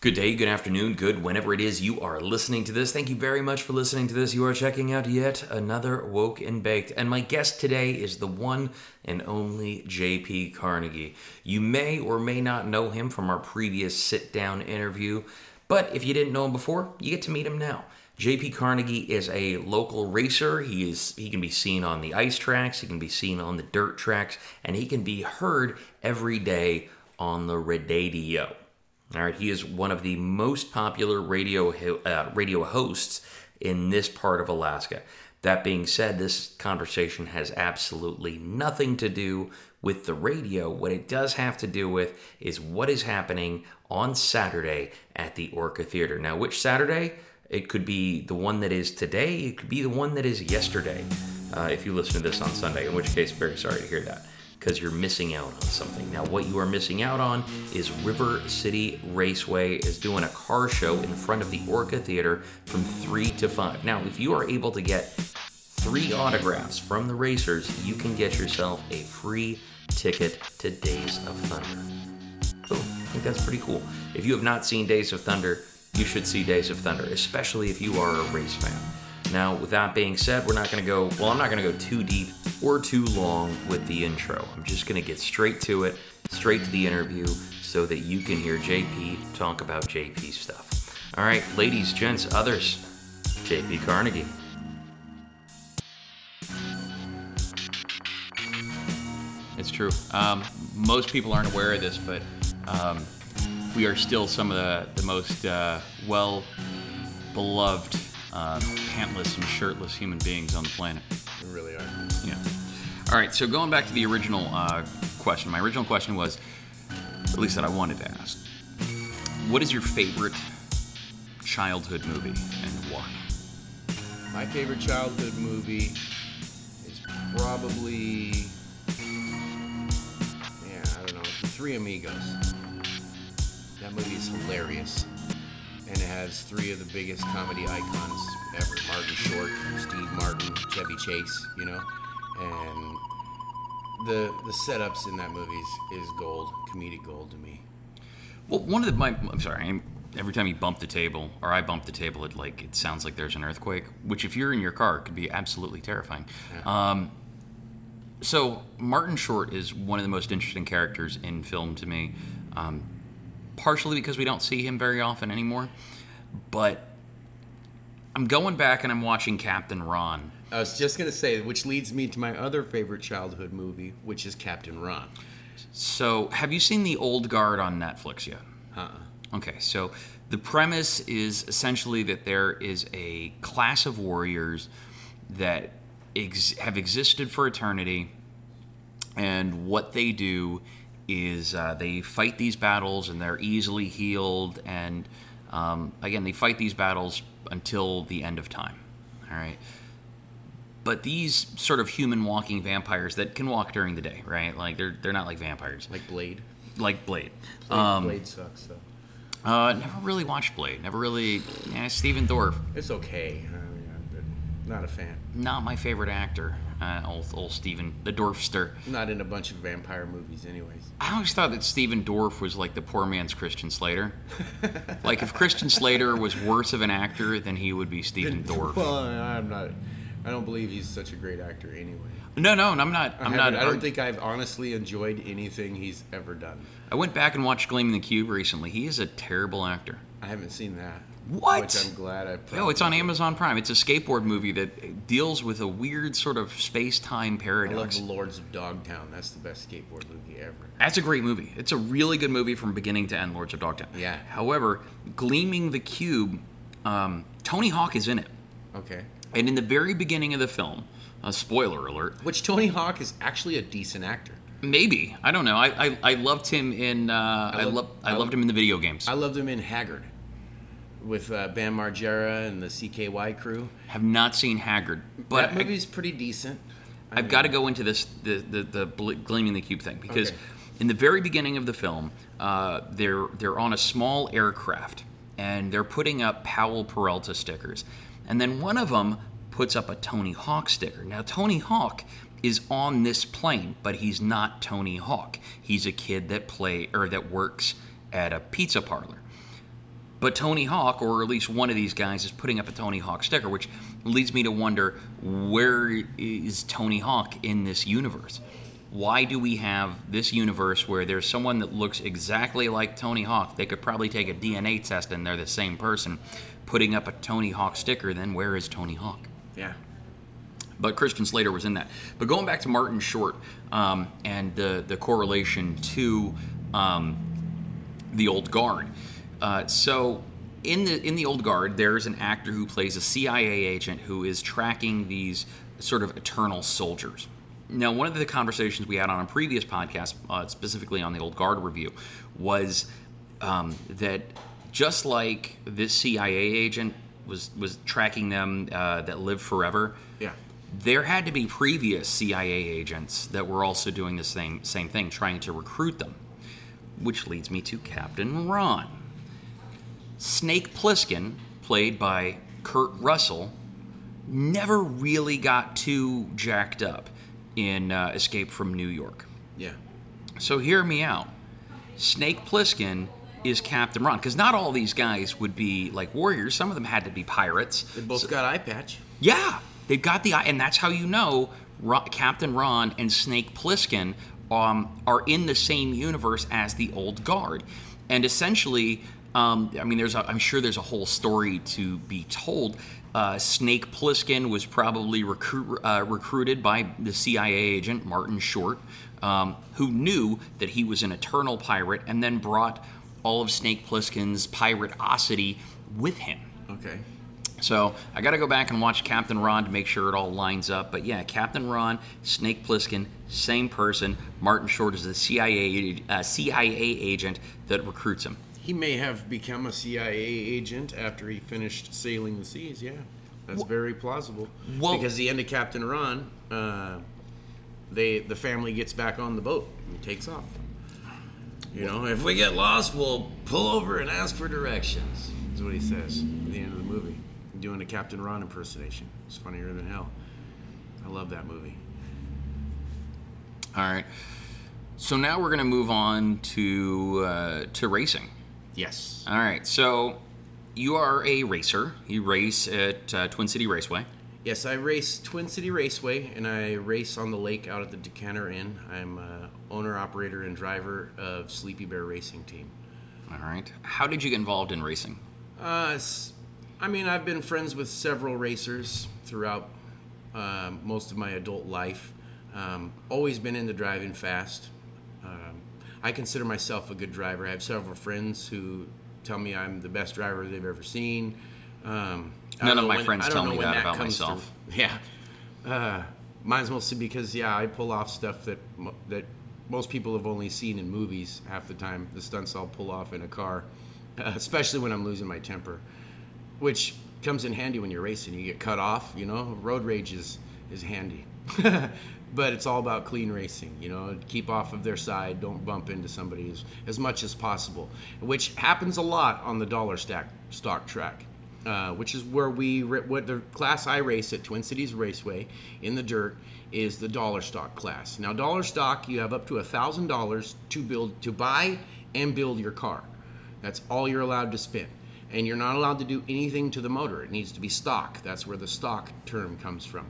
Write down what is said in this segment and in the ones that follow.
Good day, good afternoon, good whenever it is you are listening to this. Thank you very much for listening to this. You are checking out yet another Woke and Baked. And my guest today is the one and only JP Carnegie. You may or may not know him from our previous sit down interview, but if you didn't know him before, you get to meet him now. JP Carnegie is a local racer. He is he can be seen on the ice tracks, he can be seen on the dirt tracks, and he can be heard every day on the radio. All right, he is one of the most popular radio uh, radio hosts in this part of Alaska. That being said, this conversation has absolutely nothing to do with the radio. What it does have to do with is what is happening on Saturday at the Orca Theater. Now, which Saturday? It could be the one that is today, it could be the one that is yesterday, uh, if you listen to this on Sunday, in which case, very sorry to hear that because you're missing out on something. Now, what you are missing out on is River City Raceway is doing a car show in front of the Orca Theater from 3 to 5. Now, if you are able to get three autographs from the racers, you can get yourself a free ticket to Days of Thunder. Boom. I think that's pretty cool. If you have not seen Days of Thunder, you should see Days of Thunder, especially if you are a race fan. Now, with that being said, we're not going to go, well, I'm not going to go too deep or too long with the intro. I'm just going to get straight to it, straight to the interview, so that you can hear JP talk about JP stuff. All right, ladies, gents, others, JP Carnegie. It's true. Um, most people aren't aware of this, but um, we are still some of the, the most uh, well beloved uh, pantless and shirtless human beings on the planet. We really are. Yeah. All right. So going back to the original uh, question, my original question was, at least that I wanted to ask, what is your favorite childhood movie and why? My favorite childhood movie is probably, yeah, I don't know, Three Amigos. That movie is hilarious and it has three of the biggest comedy icons ever Martin Short, Steve Martin, Chevy Chase, you know? And the the setups in that movie is, is gold, comedic gold to me. Well, one of the my I'm sorry. I'm, every time you bump the table, or I bump the table, it like it sounds like there's an earthquake. Which, if you're in your car, could be absolutely terrifying. Yeah. Um, so Martin Short is one of the most interesting characters in film to me. Um, partially because we don't see him very often anymore. But I'm going back and I'm watching Captain Ron. I was just gonna say, which leads me to my other favorite childhood movie, which is Captain Ron. So, have you seen The Old Guard on Netflix yet? Uh-uh. Okay, so the premise is essentially that there is a class of warriors that ex- have existed for eternity, and what they do is uh, they fight these battles and they're easily healed, and um, again, they fight these battles until the end of time. All right. But these sort of human walking vampires that can walk during the day, right? Like they're they're not like vampires, Like Blade. like Blade. Blade, Um, Blade sucks though. uh, never really watched Blade. Never really. Yeah, Stephen Dorff, It's okay. I mean, I'm not a fan. not my favorite actor. Uh, old old Steven, the Dorfster. Not in a bunch of vampire movies, anyways. I always thought that Stephen Dorff was like the poor man's Christian Slater. like if Christian Slater was worse of an actor, then he would be Steven Dorff. Well, I'm not. I don't believe he's such a great actor anyway. No, no, I'm not. I I'm haven't- I don't think I've honestly enjoyed anything he's ever done. I went back and watched Gleaming the Cube recently. He is a terrible actor. I haven't seen that. What? Which I'm glad I. No, it's on Amazon Prime. It's a skateboard movie that deals with a weird sort of space-time I love paradox. Lords of Dogtown. That's the best skateboard movie ever. That's a great movie. It's a really good movie from beginning to end, Lords of Dogtown. Yeah. However, Gleaming the Cube, um, Tony Hawk is in it. Okay. And in the very beginning of the film, a spoiler alert, Which Tony Hawk is actually a decent actor. maybe I don't know. I I, I loved him in uh, I, love- I I loved him in the video games. I loved him in Haggard with uh, Bam Margera and the CKY crew. have not seen Haggard, but that movie's pretty decent. I I've got to go into this the the, the bl- gleaming the cube thing because Okay. in the very beginning of the film, uh, they're they're on a small aircraft and they're putting up Powell Peralta stickers, and then one of them puts up a Tony Hawk sticker. Now Tony Hawk is on this plane, but he's not Tony Hawk. He's a kid that play or that works at a pizza parlor. But Tony Hawk, or at least one of these guys, is putting up a Tony Hawk sticker, which leads me to wonder where is Tony Hawk in this universe? Why do we have this universe where there's someone that looks exactly like Tony Hawk? They could probably take a DNA test and they're the same person, putting up a Tony Hawk sticker. Then where is Tony Hawk? Yeah. but Christian Slater was in that. But going back to Martin Short um, and the the correlation to um, the old guard. Uh, so in the in the old guard, there's an actor who plays a CIA agent who is tracking these sort of eternal soldiers. Now, one of the conversations we had on a previous podcast, uh, specifically on the old guard review, was um, that just like this CIA agent was was tracking them uh, that live forever, Yeah. there had to be previous CIA agents that were also doing the same same thing, trying to recruit them. Which leads me to Captain Ron. Snake Plissken, played by Kurt Russell, never really got too jacked up in uh, Escape from New York. Yeah. So hear me out. Snake Plissken is Captain Ron, because not all these guys would be like warriors. Some of them had to be pirates. They both got eye patch. Yeah, they've got the eye, and that's how you know Ro- Captain Ron and Snake Plissken um, are in the same universe as the Old Guard, and essentially, um, I mean, there's a, I'm sure there's a whole story to be told. Uh, Snake Plissken was probably recruit, uh, recruited by the CIA agent Martin Short, um, who knew that he was an eternal pirate, and then brought all of Snake Plissken's pirateosity with him. Okay. So I got to go back and watch Captain Ron to make sure it all lines up. But yeah, Captain Ron, Snake Plissken, same person. Martin Short is the CIA uh, CIA agent that recruits him. He may have become a CIA agent after he finished sailing the seas. Yeah, that's very plausible. Well- because the end of Captain Ron, uh, they the family gets back on the boat and takes off. You know, if we get lost, we'll pull over and ask for directions. Is what he says at the end of the movie. Doing a Captain Ron impersonation. It's funnier than hell. I love that movie. All right. So now we're going to move on to uh, to racing. Yes. All right. So you are a racer. You race at uh, Twin City Raceway. Yes, I race Twin City Raceway, and I race on the lake out at the Decanter Inn. I'm uh, owner, operator, and driver of Sleepy Bear Racing Team. All right. How did you get involved in racing? Uh, I mean, I've been friends with several racers throughout um, most of my adult life. Um, always been into driving fast. Um, I consider myself a good driver. I have several friends who tell me I'm the best driver they've ever seen. Um, None of my when- friends tell me when that about myself. through. Yeah, uh, mine's mostly because yeah, I pull off stuff that that most people have only seen in movies. Half the time, the stunts I'll pull off in a car, uh, especially when I'm losing my temper, which comes in handy when you're racing. You get cut off, you know. Road rage is is handy, but it's all about clean racing. You know, keep off of their side, don't bump into somebody as, as much as possible, which happens a lot on the dollar stack stock track uh, which is where we what the class I race at Twin Cities Raceway in the dirt is the dollar stock class. Now, dollar stock, you have up to a thousand dollars to build, to buy and build your car. That's all you're allowed to spend, and you're not allowed to do anything to the motor. It needs to be stock. That's where the stock term comes from.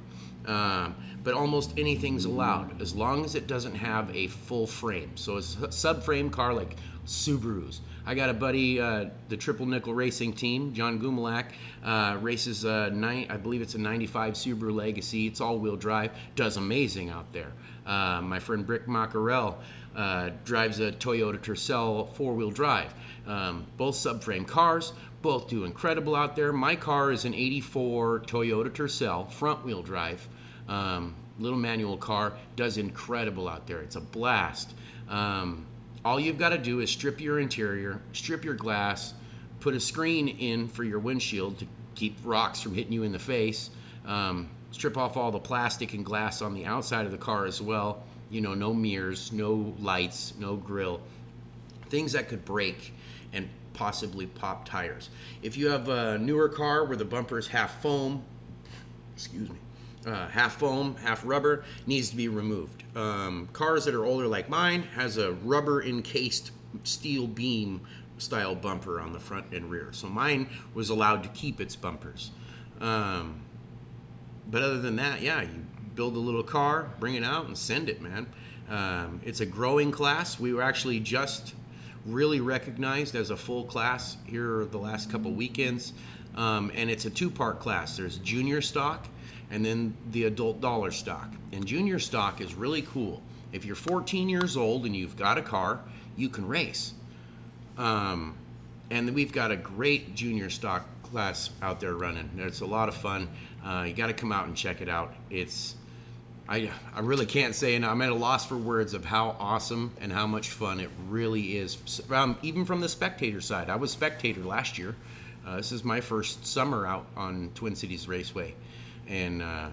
Um, but almost anything's allowed as long as it doesn't have a full frame. So a subframe car like Subarus. I got a buddy, uh, the Triple Nickel Racing Team, John Gumalak, uh, races a nine, I believe it's a '95 Subaru Legacy. It's all-wheel drive, does amazing out there. Uh, my friend Brick Maccarell uh, drives a Toyota Tercel four-wheel drive. Um, both subframe cars, both do incredible out there. My car is an '84 Toyota Tercel front-wheel drive. Um, little manual car does incredible out there. It's a blast. Um, all you've got to do is strip your interior, strip your glass, put a screen in for your windshield to keep rocks from hitting you in the face. Um, strip off all the plastic and glass on the outside of the car as well. You know, no mirrors, no lights, no grill things that could break and possibly pop tires. If you have a newer car where the bumper is half foam, excuse me, uh, half foam, half rubber, needs to be removed. Um, cars that are older like mine has a rubber encased steel beam style bumper on the front and rear. So mine was allowed to keep its bumpers. Um, but other than that, yeah, you build a little car, bring it out, and send it, man. Um, it's a growing class. We were actually just really recognized as a full class here the last couple weekends, um, and it's a two-part class. There's junior stock, and then the adult dollar stock. And junior stock is really cool. If you're 14 years old and you've got a car, you can race. Um, and we've got a great junior stock class out there running. It's a lot of fun. Uh, you got to come out and check it out. It's I, I really can't say, and I'm at a loss for words of how awesome and how much fun it really is. Um, even from the spectator side, I was spectator last year. Uh, this is my first summer out on Twin Cities Raceway, and uh,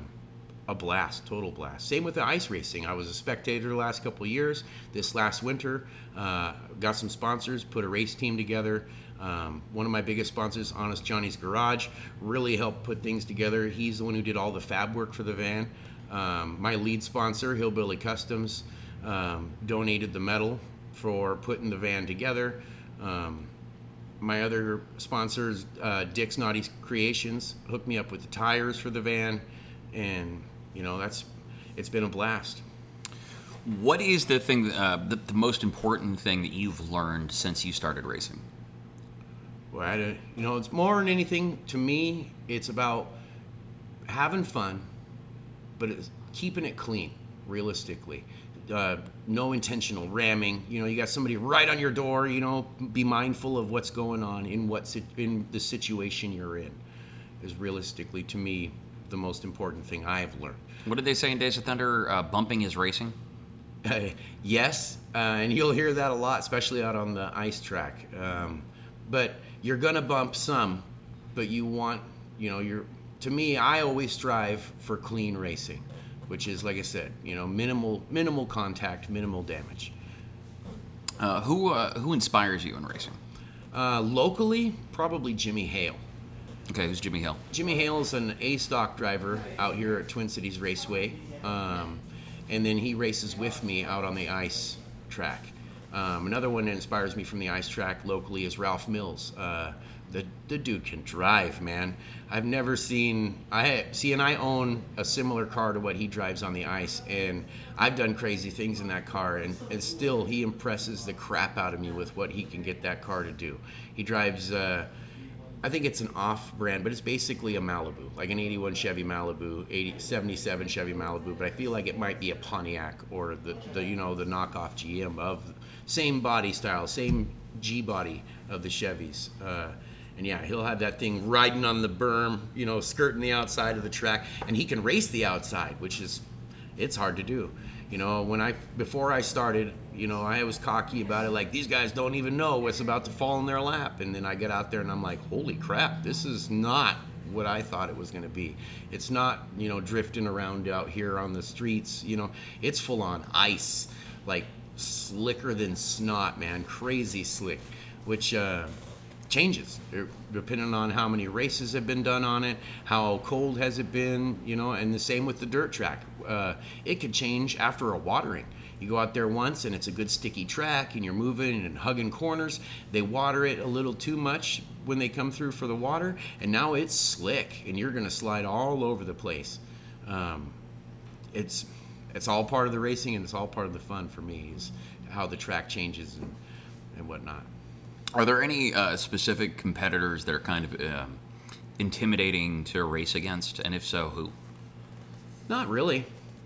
a blast, total blast. Same with the ice racing. I was a spectator the last couple years. This last winter, uh, got some sponsors, put a race team together. Um, one of my biggest sponsors, Honest Johnny's Garage, really helped put things together. He's the one who did all the fab work for the van. Um, my lead sponsor, Hillbilly Customs, um, donated the metal for putting the van together. Um, my other sponsors, uh, Dick's Naughty Creations, hooked me up with the tires for the van, and you know that's it's been a blast. What is the thing, uh, the, the most important thing that you've learned since you started racing? Well, I, don't- you know, it's more than anything to me. It's about having fun, but it's keeping it clean, realistically. Uh, no intentional ramming. You know, you got somebody right on your door. You know, be mindful of what's going on in what in the situation you're in. Is realistically to me the most important thing I've learned. What did they say in Days of Thunder? Uh, bumping is racing. Uh, yes, uh, and you'll hear that a lot, especially out on the ice track. Um, but you're gonna bump some, but you want, you know, you're. To me, I always strive for clean racing, which is like I said, you know, minimal, minimal contact, minimal damage. Uh, who uh, who inspires you in racing? Uh, locally, probably Jimmy Hale. Okay, who's Jimmy Hale? Jimmy Hale is an A stock driver out here at Twin Cities Raceway, um, and then he races with me out on the ice track. Um, another one that inspires me from the ice track locally is Ralph Mills. The the dude can drive, man. I've never seen I see, and I own a similar car to what he drives on the ice, and I've done crazy things in that car, and, and still he impresses the crap out of me with what he can get that car to do. He drives. Uh, I think it's an off-brand, but it's basically a Malibu, like an 81 Chevy Malibu, 80, 77 Chevy Malibu. But I feel like it might be a Pontiac or the, the you know the knockoff GM of same body style, same G body of the Chevys. Uh, and yeah, he'll have that thing riding on the berm, you know, skirting the outside of the track, and he can race the outside, which is it's hard to do. You know, when I before I started, you know, I was cocky about it, like these guys don't even know what's about to fall in their lap, and then I get out there and I'm like, holy crap, this is not what I thought it was going to be. It's not, you know, drifting around out here on the streets. You know, it's full on ice, like slicker than snot, man, crazy slick, which. Uh, changes. Depending on how many races have been done on it how cold has it been you know and the same with the dirt track. Uh, it could change after a watering. You go out there once and it's a good sticky track and you're moving and hugging corners. They water it a little too much when they come through for the water and now it's slick and you're going to slide all over the place. Um, it's it's all part of the racing and it's all part of the fun for me is how the track changes and, and whatnot Are there any uh, specific competitors that are kind of um, intimidating to race against, and if so, who? Not really.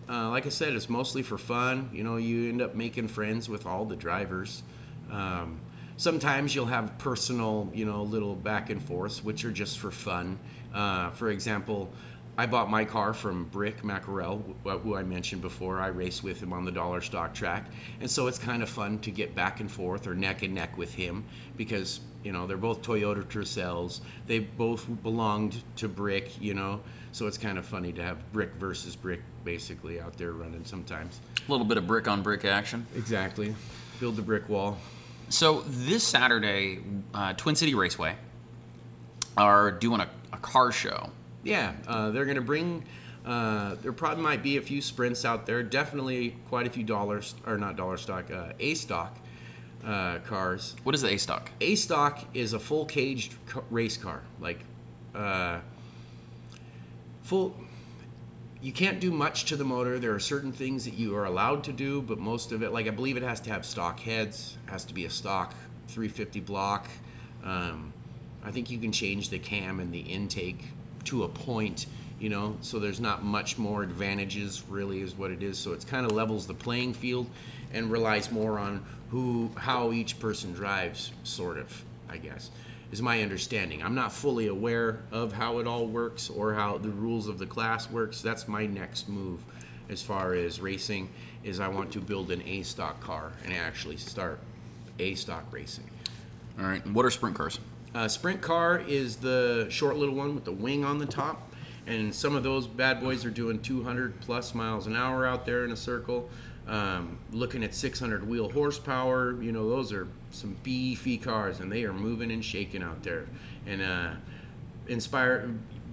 Uh, like I said, it's mostly for fun. You know, you end up making friends with all the drivers. Um, sometimes you'll have personal, you know, little back and forths, which are just for fun. Uh, for example, I bought my car from Brick Mackerel, who I mentioned before. I race with him on the dollar stock track, and so it's kind of fun to get back and forth or neck and neck with him because you know they're both Toyota Tercels. They both belonged to Brick, you know, so it's kind of funny to have Brick versus Brick basically out there running sometimes. A little bit of brick on brick action. Exactly, build the brick wall. So this Saturday, uh, Twin City Raceway are doing a, a car show. Yeah, uh, they're going to bring. Uh, there probably might be a few sprints out there. Definitely quite a few dollars, or not dollar stock, uh, A stock. uh, cars. What is the A stock? A stock is a full caged ca- race car, like uh, full. You can't do much to the motor. There are certain things that you are allowed to do, but most of it, like I believe, it has to have stock heads, has to be a stock 350 block. Um, I think you can change the cam and the intake to a point, you know, so there's not much more advantages, really, is what it is. So it's kind of levels the playing field and relies more on who, how each person drives, sort of, I guess, is my understanding. I'm not fully aware of how it all works or how the rules of the class works. That's my next move as far as racing is I want to build an A stock car and actually start A stock racing. All right. What are sprint cars? Uh, sprint car is the short little one with the wing on the top, and some of those bad boys are doing 200 plus miles an hour out there in a circle. Um, looking at 600 wheel horsepower, you know those are some beefy cars, and they are moving and shaking out there. And uh, inspire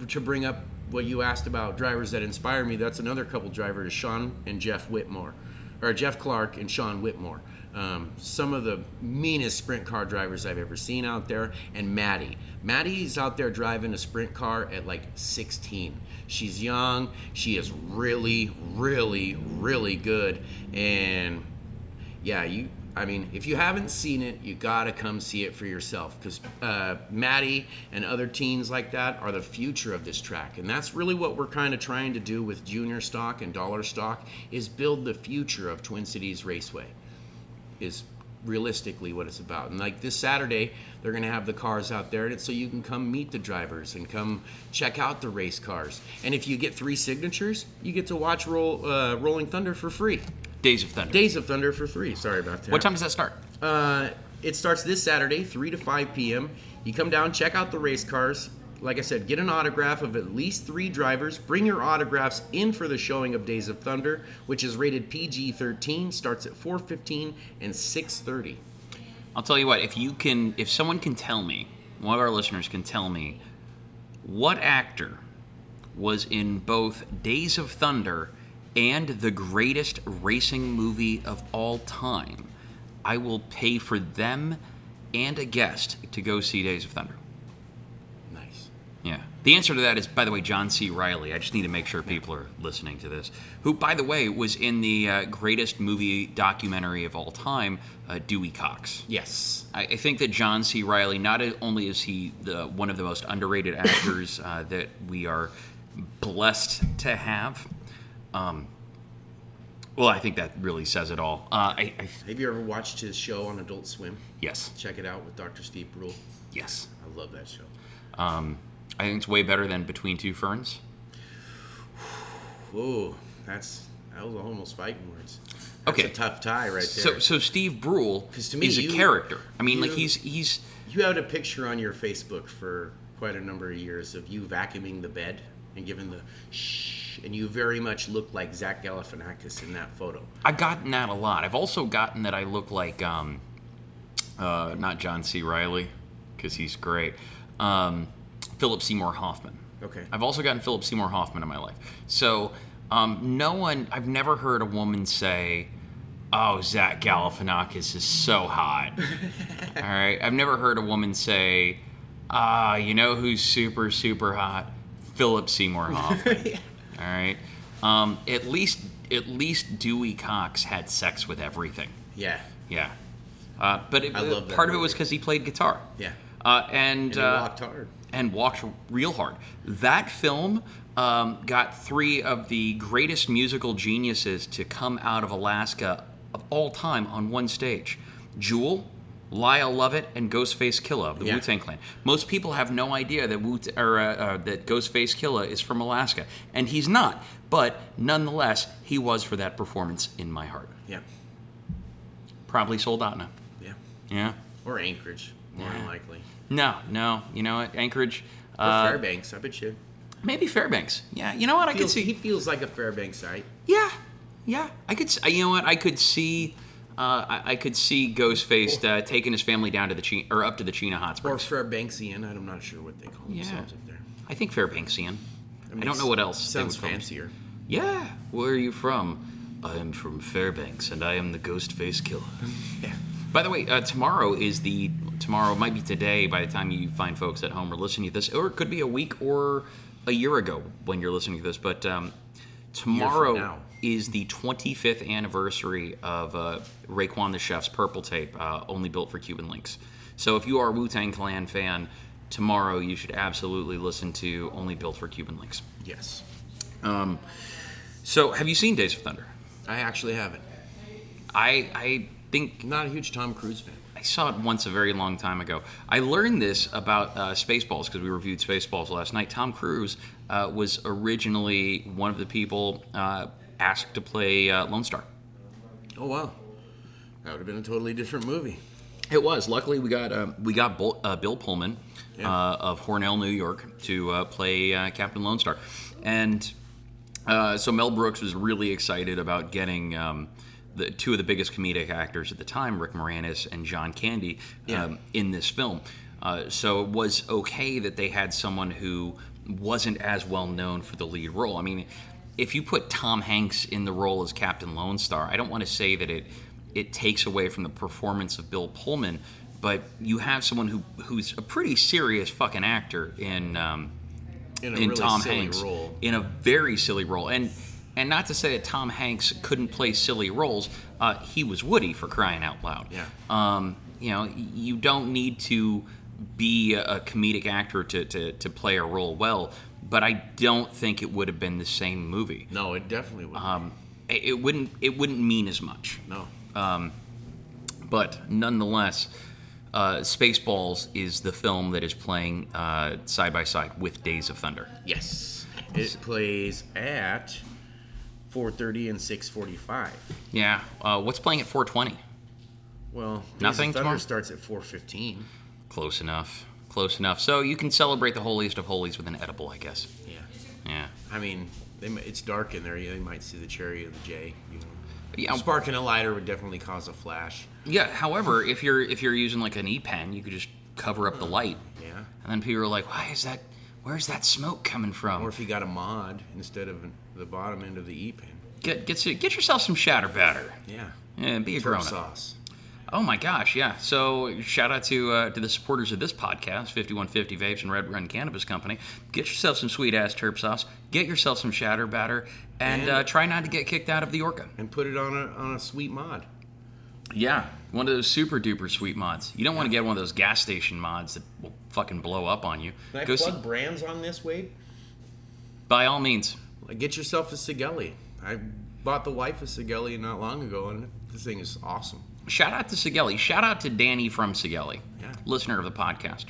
to bring up what you asked about drivers that inspire me. That's another couple drivers, Sean and Jeff Whitmore, or Jeff Clark and Sean Whitmore. Um, some of the meanest sprint car drivers I've ever seen out there, and Maddie. Maddie's out there driving a sprint car at like 16. She's young. She is really, really, really good. And yeah, you. I mean, if you haven't seen it, you gotta come see it for yourself because uh, Maddie and other teens like that are the future of this track, and that's really what we're kind of trying to do with junior stock and dollar stock is build the future of Twin Cities Raceway is realistically what it's about. And like this Saturday, they're going to have the cars out there, and so you can come meet the drivers and come check out the race cars. And if you get three signatures, you get to watch Roll, uh, Rolling Thunder for free. Days of Thunder. Days of Thunder for free. Sorry about that. What time does that start? Uh, it starts this Saturday, 3 to 5 p.m. You come down, check out the race cars. Like I said, get an autograph of at least three drivers. Bring your autographs in for the showing of Days of Thunder, which is rated PG-13. Starts at 4:15 and 6:30. I'll tell you what. If you can, if someone can tell me, one of our listeners can tell me, what actor was in both Days of Thunder and the greatest racing movie of all time, I will pay for them and a guest to go see Days of Thunder. The answer to that is, by the way, John C. Reilly. I just need to make sure people are listening to this. Who, by the way, was in the uh, greatest movie documentary of all time, uh, Dewey Cox. Yes. I, I think that John C. Reilly, not only is he the one of the most underrated actors uh, that we are blessed to have, um, well, I think that really says it all. Uh, I, I, Have you ever watched his show on Adult Swim? yes, Check it out with Dr. Steve Brule. yes. I love that show. Um, I think it's way better than Between Two Ferns. Whoa, that's that was almost fighting words. That's Okay. a tough tie right there. So, so Steve Brule me, is a character. I mean, like he's he's You had a picture on your Facebook for quite a number of years of you vacuuming the bed and giving the shh, and you very much look like Zach Galifianakis in that photo. I've gotten that a lot. I've also gotten that I look like um, uh, not John C. Reilly because he's great. Um, Philip Seymour Hoffman. Okay. I've also gotten Philip Seymour Hoffman in my life. So um, no one. I've never heard a woman say. Oh, Zach Galifianakis is so hot. All right. I've never heard a woman say, ah, you know who's super, super hot? Philip Seymour Hoffman. All right. Um, at least, at least Dewey Cox had sex with everything. Yeah, Yeah. Uh, but it, I love that part of it was because he played guitar. yeah. Uh, and And he uh, walked hard. And walked real hard. That film um, got three of the greatest musical geniuses to come out of Alaska of all time on one stage: Jewel, Lyle Lovett, and Ghostface Killah of the Yeah. Wu Tang Clan. Most people have no idea that Wu or uh, uh, that Ghostface Killah is from Alaska, and he's not. But nonetheless, he was for that performance in my heart. Yeah, Probably Soldotna. yeah. Yeah. Or Anchorage, more Yeah. likely. No, no. You know what? Anchorage. Or Uh, Fairbanks, I bet you. Maybe Fairbanks. Yeah, you know what? I could see. he feels like a Fairbanks site. Yeah, yeah. I could. You know what? I could see. Uh, I, I could see Ghostface uh, taking his family down to the Chi- or up to the Chena Hot Springs. Or. Fairbanksian, I'm not sure what they call Yeah. themselves up there. I think Fairbanksian. I, mean, don't know what else. Sounds would call it. fancier. Yeah. Where are you from? I am from Fairbanks, and I am the Ghostface Killah. Yeah. By the way, uh, tomorrow is the tomorrow might be today by the time you find folks at home are listening to this, or it could be a week or a year ago when you're listening to this. But um, tomorrow is the 25th anniversary of uh, Raekwon the Chef's Purple Tape, uh, only built for Cuban Linx. So if you are a Wu Tang Clan fan, tomorrow you should absolutely listen to Only Built for Cuban Linx. Yes. Um, so have you seen Days of Thunder? I actually haven't. I I think Not a huge Tom Cruise fan. I saw it once a very long time ago. I learned this about uh, Spaceballs because we reviewed Spaceballs last night. Tom Cruise uh, was originally one of the people uh, asked to play uh, Lone Starr. Oh wow. That would have been a totally different movie. It was. Luckily, we got uh, we got Bol- uh, Bill Pullman Yeah. uh, of Hornell, New York, to uh, play uh, Captain Lone Starr, and uh, so Mel Brooks was really excited about getting um, the two of the biggest comedic actors at the time, Rick Moranis and John Candy, Yeah. um, in this film. Uh, so it was okay that they had someone who wasn't as well known for the lead role. I mean, if you put Tom Hanks in the role as Captain Lone Starr, I don't want to say that it it takes away from the performance of Bill Pullman, but you have someone who who's a pretty serious fucking actor in um, In a in really Tom silly Hanks role. in a very silly role, and and not to say that Tom Hanks couldn't play silly roles, uh, he was Woody for crying out loud. Yeah. Um, you know, you don't need to be a, comedic actor to, to to play a role well, but I don't think it would have been the same movie. No, it definitely would. Um, it, it wouldn't it wouldn't mean as much. no. But nonetheless, uh, Spaceballs is the film that is playing uh, side by side with Days of Thunder. Yes. It plays at 4:30 and 6:45. Yeah. Uh, what's playing at 420? Well, Nothing Thunder tomorrow? starts at 4:15. Close enough. Close enough. So you can celebrate the holiest of holies with an edible, I guess. Yeah. Yeah. I mean, they, it's dark in there. They might see the cherry or the J. You know. Yeah. Sparking a lighter would definitely cause a flash. Yeah. However, if you're if you're using like an e-pen, you could just cover up the light, Yeah. and then people are like, "Why is that? Where's that smoke coming from?" Or if you got a mod instead of the bottom end of the E pen. Get get get yourself some shatter batter. Yeah. Yeah, be a Turp grown up. sauce. Oh my gosh, yeah. So shout out to uh, to the supporters of this podcast, 5150 Vapes and Red Run Cannabis Company. Get yourself some sweet ass terp sauce. Get yourself some shatter batter, and, And- uh, try not to get kicked out of the Orca. And put it on a on a sweet mod. Yeah, one of those super duper sweet mods. You don't want to get one of those gas station mods that will fucking blow up on you. Can I Go plug see, brands on this, Wade? by all means. Get yourself a Sigelei. I bought the wife a Sigelei not long ago, and this thing is awesome. Shout out to Sigelei. Shout out to Danny from Sigelei, Yeah. listener of the podcast.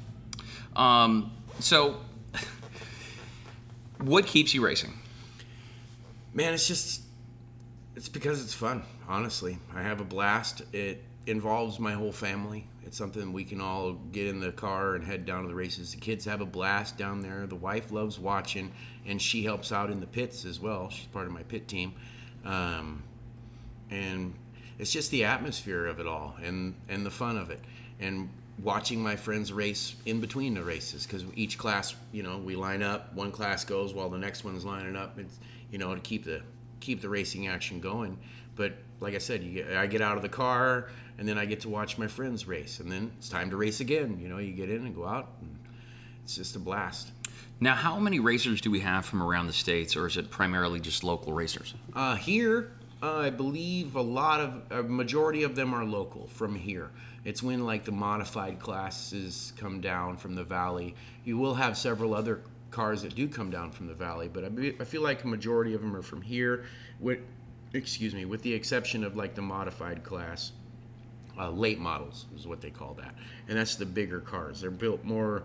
Um, so, what keeps you racing? Man, it's just it's because it's fun, honestly. I have a blast. It involves my whole family. It's something we can all get in the car and head down to the races. The kids have a blast down there. The wife loves watching, and she helps out in the pits as well. She's part of my pit team. Um, and it's just the atmosphere of it all and and the fun of it and watching my friends race in between the races because each class you know we line up one class goes while the next one's lining up it's you know to keep the keep the racing action going but like i said you get, i get out of the car and then i get to watch my friends race and then it's time to race again you know you get in and go out and it's just a blast Now, how many racers do we have from around the states, or is it primarily just local racers? Uh, here, uh, I believe a lot of a majority of them are local from here. It's when like the modified classes come down from the valley. You will have several other cars that do come down from the valley, but I, be, I feel like a majority of them are from here. With, excuse me, with the exception of like the modified class. Uh, late models is what they call that, and that's the bigger cars. They're built more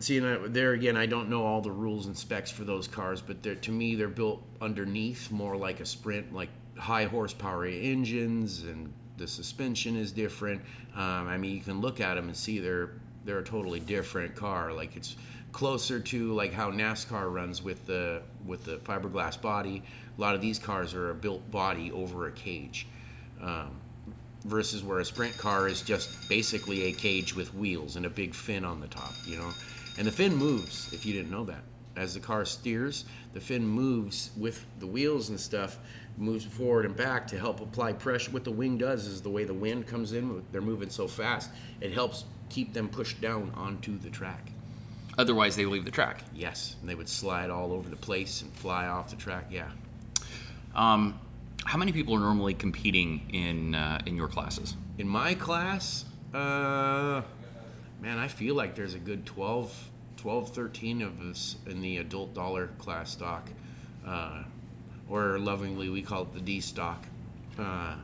See, and I, there again, I don't know all the rules and specs for those cars, but to me, they're built underneath more like a sprint, like high horsepower engines, and the suspension is different. Um, I mean, you can look at them and see they're they're a totally different car. Like it's closer to like how NASCAR runs with the with the fiberglass body. A lot of these cars are a built body over a cage. Um, versus where a sprint car is just basically a cage with wheels and a big fin on the top, you know. And the fin moves if you didn't know that. as the car steers, the fin moves with the wheels and stuff, moves forward and back to help apply pressure. What the wing does is the way the wind comes in, they're moving so fast, it helps keep them pushed down onto the track. Otherwise, they leave the track. Yes, and they would slide all over the place and fly off the track. Yeah. Um, how many people are normally competing in uh, in your classes? In my class, uh, man, I feel like there's a good 12, 12 13 of us in the adult dollar class stock. Uh, or lovingly, we call it the D stock. Uh,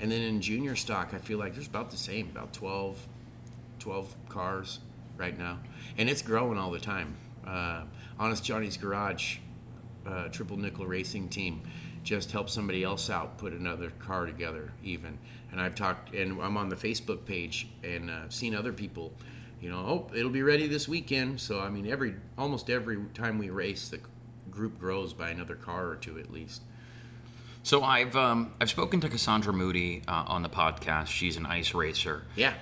and then in junior stock, I feel like there's about the same, about 12, 12 cars right now. And it's growing all the time. Uh, Honest Johnny's Garage, uh, triple nickel racing team, just help somebody else out put another car together, even. And I've talked, and I'm on the Facebook page, and i've uh, seen other people, you know, oh, it'll be ready this weekend. So I mean, every almost every time we race, the group grows by another car or two at least. So I've um, I've spoken to Cassandra Moody uh, on the podcast. She's an ice racer. Yeah,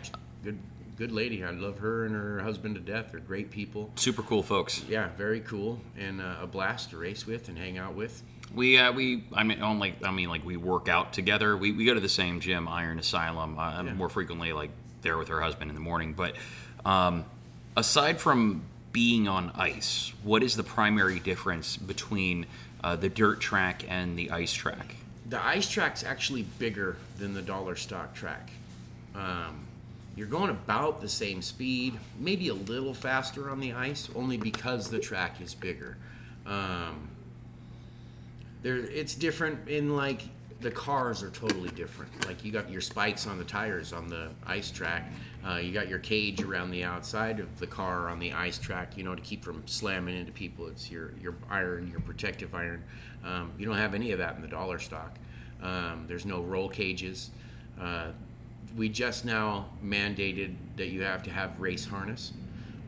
good good lady. I love her and her husband to death. They're great people. Super cool folks. Yeah, very cool and uh, a blast to race with and hang out with. We uh, we I mean only I mean like we work out together. We, we go to the same gym, Iron Asylum. Uh, Yeah. More frequently, like there with her husband in the morning. But um, aside from being on ice, what is the primary difference between uh, the dirt track and the ice track? The ice track's actually bigger than the dollar stock track. Um, you're going about the same speed, maybe a little faster on the ice, only because the track is bigger. Um, there, it's different in like the cars are totally different. Like you got your spikes on the tires on the ice track. Uh, you got your cage around the outside of the car on the ice track. You know to keep from slamming into people. It's your your iron, your protective iron. Um, you don't have any of that in the dollar stock. Um, there's no roll cages. Uh, we just now mandated that you have to have race harness,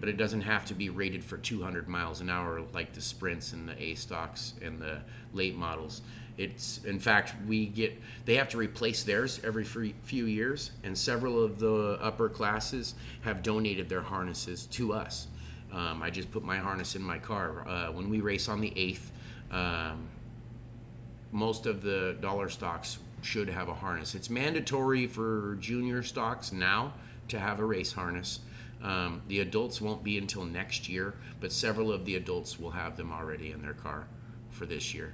but it doesn't have to be rated for 200 miles an hour like the sprints and the A stocks and the late models. It's in fact we get they have to replace theirs every few years, and several of the upper classes have donated their harnesses to us. Um, I just put my harness in my car uh, when we race on the eighth. Um, most of the dollar stocks should have a harness. It's mandatory for junior stocks now to have a race harness. Um, the adults won't be until next year, but several of the adults will have them already in their car for this year.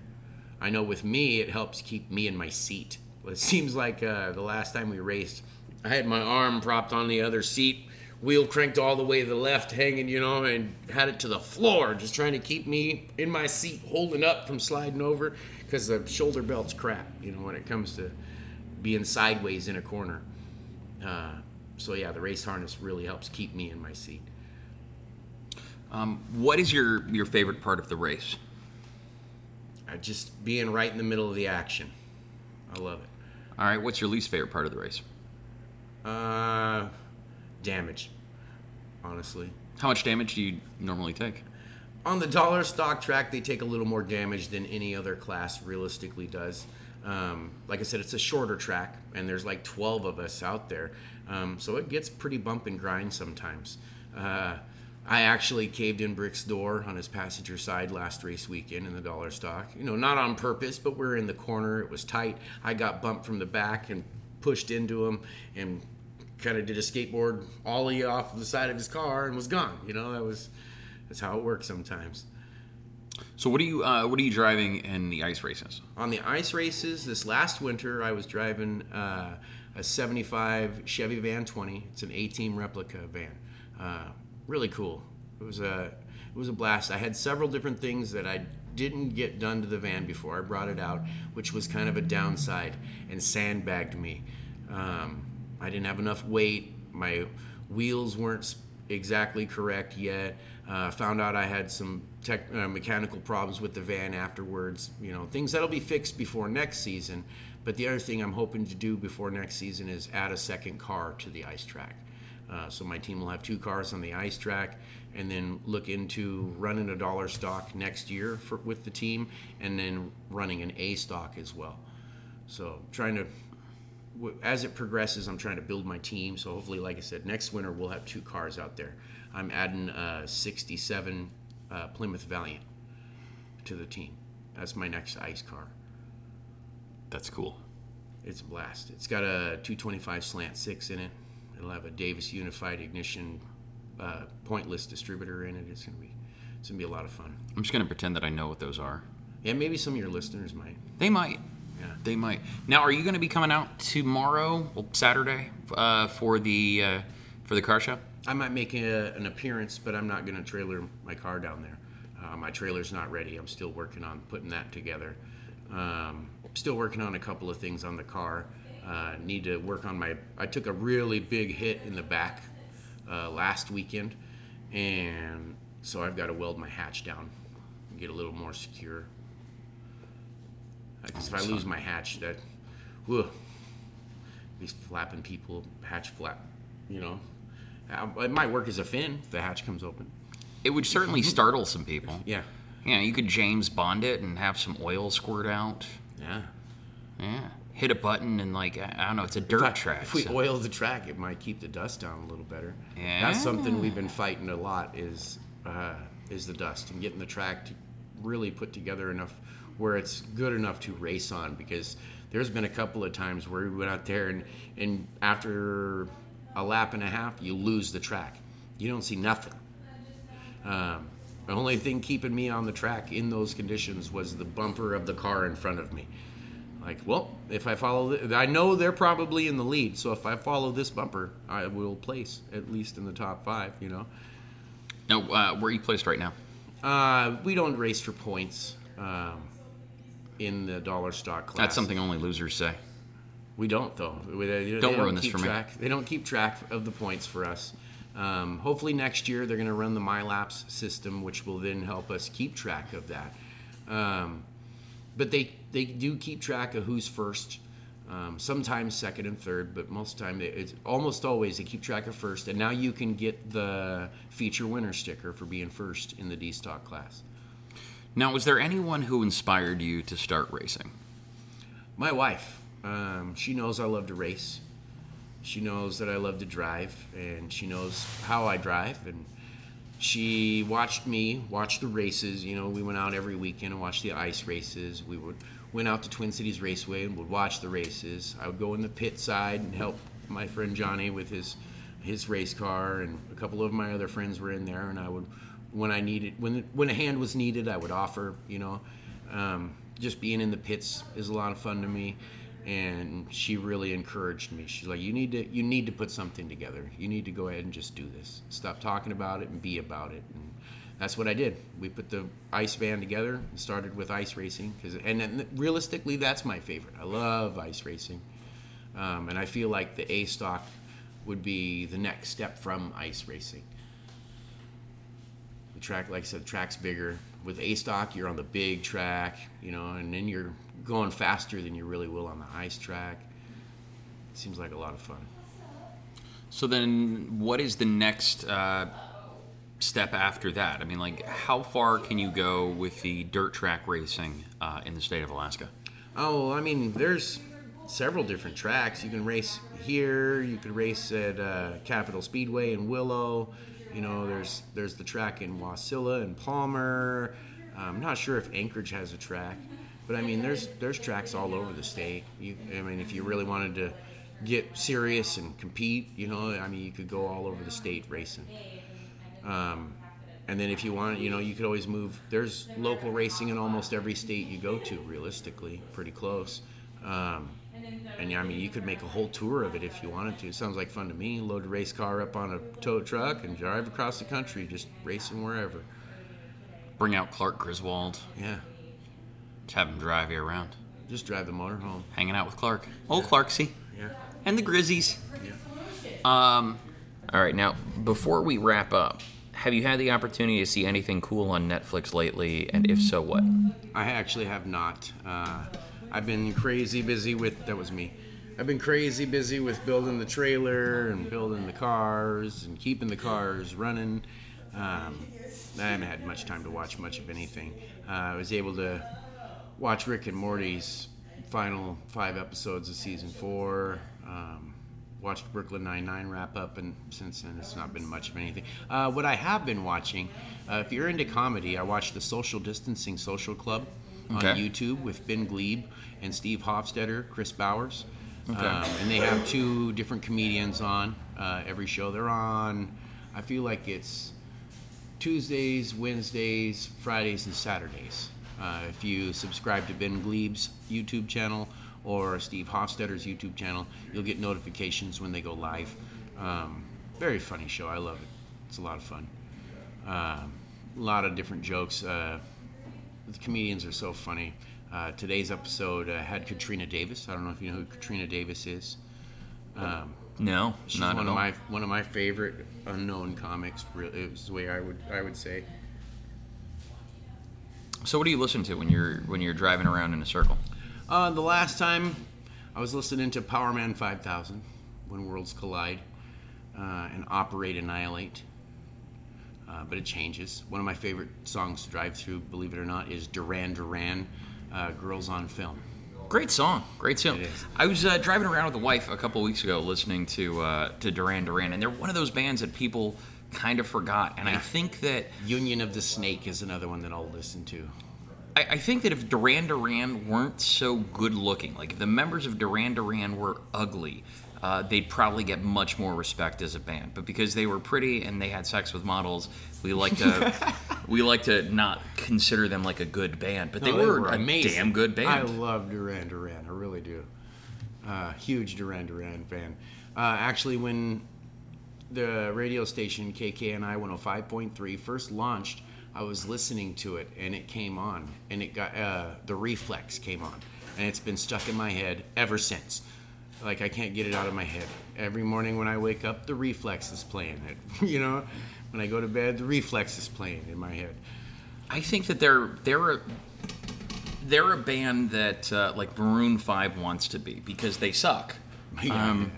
I know with me, it helps keep me in my seat. It seems like uh, the last time we raced, I had my arm propped on the other seat, wheel cranked all the way to the left, hanging, you know, and had it to the floor, just trying to keep me in my seat, holding up from sliding over, because the shoulder belt's crap, you know, when it comes to being sideways in a corner. Uh, so yeah, the race harness really helps keep me in my seat. Um, what is your your favorite part of the race? Uh, just being right in the middle of the action. I love it. All right, what's your least favorite part of the race? Uh, damage, honestly. How much damage do you normally take? On the dollar stock track, they take a little more damage than any other class realistically does. Um, like I said, it's a shorter track, and there's like 12 of us out there, um, so it gets pretty bump and grind sometimes. Uh, I actually caved in Brick's door on his passenger side last race weekend in the dollar stock. You know, not on purpose, but we're in the corner. It was tight. I got bumped from the back and pushed into him and kind of did a skateboard ollie off the side of his car and was gone. You know, that was that's how it works sometimes. So what are you uh, what are you driving in the ice races? On the ice races this last winter, I was driving uh, a 75 Chevy Van 20. It's an A-team replica van. Uh, really cool. It was a it was a blast. I had several different things that I didn't get done to the van before I brought it out, which was kind of a downside and sandbagged me. Um, I didn't have enough weight. My wheels weren't exactly correct yet. Uh, found out I had some tech, uh, mechanical problems with the van afterwards. You know, things that'll be fixed before next season. But the other thing I'm hoping to do before next season is add a second car to the ice track. Uh, so my team will have two cars on the ice track, and then look into running a dollar stock next year for, with the team, and then running an A stock as well. So trying to, as it progresses, I'm trying to build my team. So hopefully, like I said, next winter we'll have two cars out there. I'm adding a '67 uh, Plymouth Valiant to the team. That's my next ice car. That's cool. It's a blast. It's got a 225 slant six in it. It'll have a Davis Unified Ignition uh, pointless distributor in it. It's gonna be it's gonna be a lot of fun. I'm just gonna pretend that I know what those are. Yeah, maybe some of your listeners might. They might. Yeah. They might. Now, are you going to be coming out tomorrow, Saturday, uh, for the uh, for the car show? I might make a, an appearance, but I'm not gonna trailer my car down there. Uh, my trailer's not ready. I'm still working on putting that together. Um, still working on a couple of things on the car. Uh, need to work on my. I took a really big hit in the back uh, last weekend, and so I've got to weld my hatch down, and get a little more secure. Because if I lose my hatch, that, whew, these flapping people, hatch flap, you know. Uh, it might work as a fin if the hatch comes open. It would certainly startle some people. Yeah, Yeah, you could James Bond it and have some oil squirt out. yeah. Yeah. Hit a button and like I I don't know, it's a dirt If I- track. If we so- oil the track, it might keep the dust down a little better. Yeah. That's something we've been fighting a lot. Is uh, is the dust and getting the track to really put together enough where it's good enough to race on. Because there's been a couple of times where we went out there and and after a lap and a half, you lose the track. You don't see nothing. Um, the only thing keeping me on the track in those conditions was the bumper of the car in front of me. Like, well, if I follow, th- I know they're probably in the lead, so if I follow this bumper, I will place at least in the top five. You know, no, uh, where are you placed right now? uh, we don't race for points um, in the dollar stock class. That's something only losers say. We don't though. We- They, they Don't ruin this keep for me. track. They don't keep track of the points for us. Um, hopefully next year they're going to run the MyLaps system, which will then help us keep track of that. Um, but they they do keep track of who's first. Um, sometimes second and third, but most time they- it's almost always they keep track of first. And now you can get the feature winner sticker for being first in the D stock class. Now, was there anyone who inspired you to start racing? My wife, um, she knows I love to race. She knows that I love to drive, and she knows how I drive. And she watched me watch the races. You know, we went out every weekend and watched the ice races. We would went out to Twin Cities Raceway and would watch the races. I would go in the pit side and help my friend Johnny with his his race car, and a couple of my other friends were in there. And I would, when I needed, when when a hand was needed, I would offer. You know, um, just being in the pits is a lot of fun to me and she really encouraged me. She's like you need to you need to put something together. You need to go ahead and just do this. Stop talking about it and be about it. And that's what i did. We put the ice van together and started with ice racing because and, then realistically that's my favorite. I love ice racing. Um, and i feel like the a stock would be the next step from ice racing track like i said track's bigger. With a stock you're on the big track you know and then you're going faster than you really will on the ice track. Seems like a lot of fun. So then, what is the next uh, step after that? I mean, like, how far can you go with the dirt track racing uh, in the state of Alaska? oh i mean there's several different tracks. You can race here you could race at uh, capital speedway in willow you know there's there's the track in wasilla and palmer i'm not sure if anchorage has a track but i mean there's there's tracks all over the state you i mean if you really wanted to get serious and compete you know i mean you could go all over the state racing um, and then if you want, you know, you could always move. There's local racing in almost every state you go to, realistically, pretty close. Um, and I mean, you could make a whole tour of it if you wanted to. It sounds like fun to me. Load a race car up on a tow truck and drive across the country, just racing wherever. Bring out Clark Griswold, Yeah, just have him drive you around, just drive the motorhome. hanging out with Clark. Old Clarksy Yeah. and the Grizzies. Yeah. Um, All right, now before we wrap up, have you had the opportunity to see anything cool on Netflix lately? And if so, what? I actually have not. Uh, I've been crazy busy with that was me. I've been crazy busy with building the trailer and building the cars and keeping the cars running. Um, I haven't had much time to watch much of anything. Uh, I was able to watch Rick and Morty's final five episodes of season four. Um, watched Brooklyn Nine Nine wrap up, and since then it's not been much of anything. Uh, what I have been watching, uh, if you're into comedy, I watched the Social Distancing Social Club Okay. on YouTube with Ben Gleib and Steve Hofstetter, Chris Bowers, Okay. um, and they have two different comedians on uh, every show. They're on. I feel like it's Tuesdays, Wednesdays, Fridays, and Saturdays. Uh, if you subscribe to Ben Gleib's YouTube channel or Steve Hofstetter's YouTube channel, you'll get notifications when they go live. Um, very funny show. I love it. It's a lot of fun. Um, a lot of different jokes. Uh, the comedians are so funny. Uh, today's episode uh, had Katrina Davis. I don't know if you know who Katrina Davis is. Um, No, She's not one at of all. my one of my favorite unknown comics. Really, is the way I would I would say. So what do you listen to when you're when you're driving around in a circle? Uh, the last time I was listening to Powerman 5000, When Worlds Collide, uh, and Operate Annihilate. Uh, but it changes. One of my favorite songs to drive through, believe it or not, is Duran Duran, uh, Girls on Film. Great song, great song. I was uh, driving around with the wife a couple weeks ago, listening to uh, to Duran Duran, and they're one of those bands that people kind of forgot. And I think that Union of the Snake is another one that I'll listen to. I, I think that if Duran Duran weren't so good looking, like if the members of Duran Duran were ugly, uh, they'd probably get much more respect as a band. But because they were pretty and they had sex with models, we like to we like to not consider them like a good band. But they, No, were, a amazing. damn good band. I love Duran Duran. I really do. Uh, huge Duran Duran fan. Uh, actually, when the radio station KKNI 105.3 first launched, I was listening to it and it came on, and it got uh, the reflex came on, and it's been stuck in my head ever since. Like I can't get it out of my head. Every morning when I wake up, the reflex is playing it. you know, when I go to bed, the reflex is playing in my head. I think that they're they're a, they're a band that uh, like Maroon Five wants to be because they suck. Yeah, um,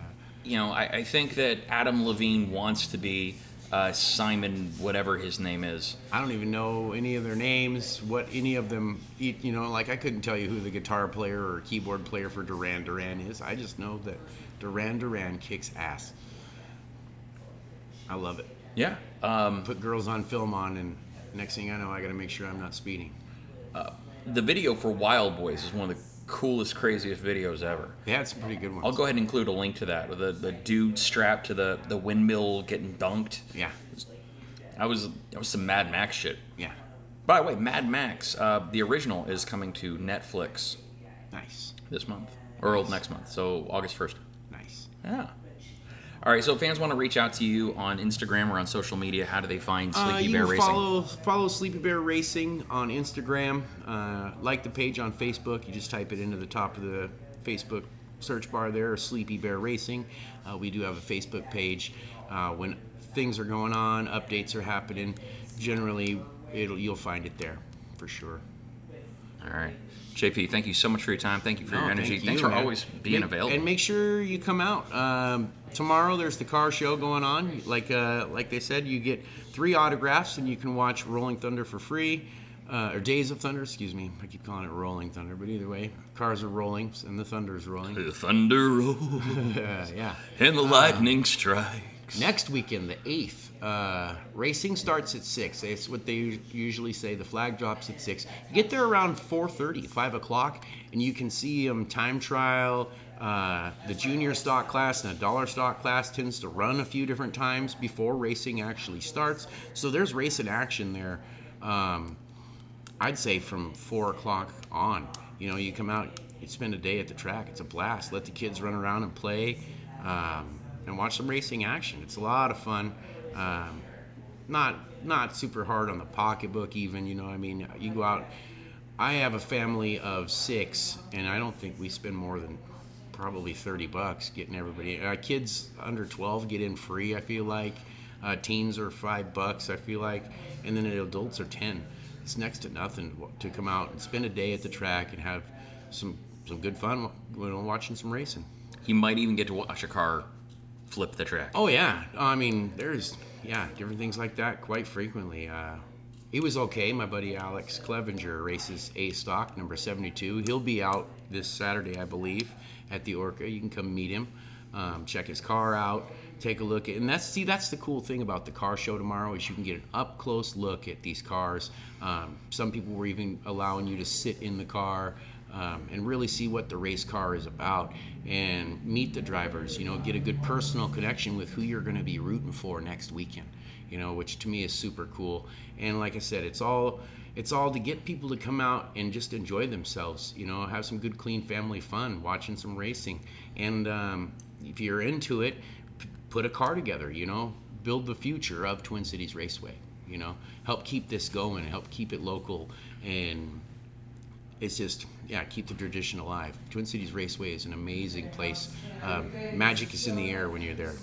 You know, I, I think that Adam Levine wants to be uh, Simon, whatever his name is. I don't even know any of their names, what any of them, eat. you know, like I couldn't tell you who the guitar player or keyboard player for Duran Duran is. I just know that Duran Duran kicks ass. I love it. Yeah. Um, Put girls on film on, and next thing I know, I got to make sure I'm not speeding. the video for Wild Boys is one of the coolest, craziest videos ever. Yeah, had some pretty good ones. I'll go ahead and include a link to that. with The the dude strapped to the, the windmill getting dunked. Yeah, That was that was some Mad Max shit. yeah, By the way, Mad Max, uh, the original is coming to Netflix nice, this month or next month, so August first. nice. Yeah. All right. So if fans want to reach out to you on Instagram or on social media. How do they find Sleepy Uh, you Bear can Racing? follow follow Sleepy Bear Racing on Instagram. Uh, like the page on Facebook. You just type it into the top of the Facebook search bar there, Sleepy Bear Racing. Uh, we do have a Facebook page. Uh, when things are going on, updates are happening. Generally, it'll you'll find it there for sure. All right. JP, thank you so much for your time. Thank you for No, your energy. thank Thanks for man. always being Make- available. And make sure you come out. Um, tomorrow there's the car show going on. Like uh, like they said, you get three autographs and you can watch Rolling Thunder for free. Uh, or Days of Thunder, excuse me. I keep calling it Rolling Thunder, but either way, cars are rolling and the thunder is rolling. the thunder rolls yeah. and the lightning strikes. Next weekend, the 8th, uh, racing starts at 6. It's what they usually say. The flag drops at 6. You get there around 4.30, 5 o'clock, and you can see um, time trial. Uh, the junior stock class and the dollar stock class tends to run a few different times before racing actually starts. So there's racing action there. Um, I'd say from four o'clock on. You know, you come out, you spend a day at the track. It's a blast. Let the kids run around and play, um, and watch some racing action. It's a lot of fun. Um, not not super hard on the pocketbook, even. You know, I mean, you go out. I have a family of six, and I don't think we spend more than probably 30 bucks getting everybody. Uh, kids under 12 get in free, I feel like. Uh, teens are five bucks, I feel like. And then the adults are 10. It's next to nothing to come out and spend a day at the track and have some some good fun you know, watching some racing. You might even get to watch a car flip the track. Oh yeah, I mean there's yeah different things like that quite frequently. Uh, he was okay. My buddy Alex Clevenger races A stock number 72. He'll be out this Saturday, I believe, at the Orca. You can come meet him. um, check his car out, take a look at, and that's see that's the cool thing about the car show tomorrow is you can get an up close look at these cars. Um, some people were even allowing you to sit in the car. Um, and really see what the race car is about and meet the drivers you know get a good personal connection with who you're going to be rooting for next weekend you know which to me is super cool. And like i said it's all it's all to get people to come out and just enjoy themselves you know have some good clean family fun watching some racing. And um, if you're into it p- put a car together you know build the future of twin cities raceway you know help keep this going help keep it local and it's just yeah keep the tradition alive. Twin cities raceway is an amazing place. Um, magic is in the air when you're there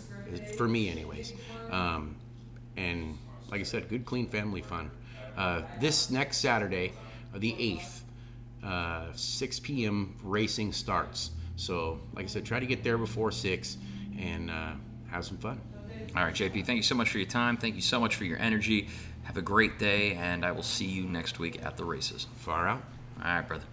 for me anyways. Um, and like i said good clean family fun. Uh, this next saturday uh, the 8th uh, 6 p.m racing starts. So like i said try to get there before 6 and uh, have some fun. All right, JP, thank you so much for your time. Thank you so much for your energy. Have a great day, and I will see you next week at the races. far out All right, brother.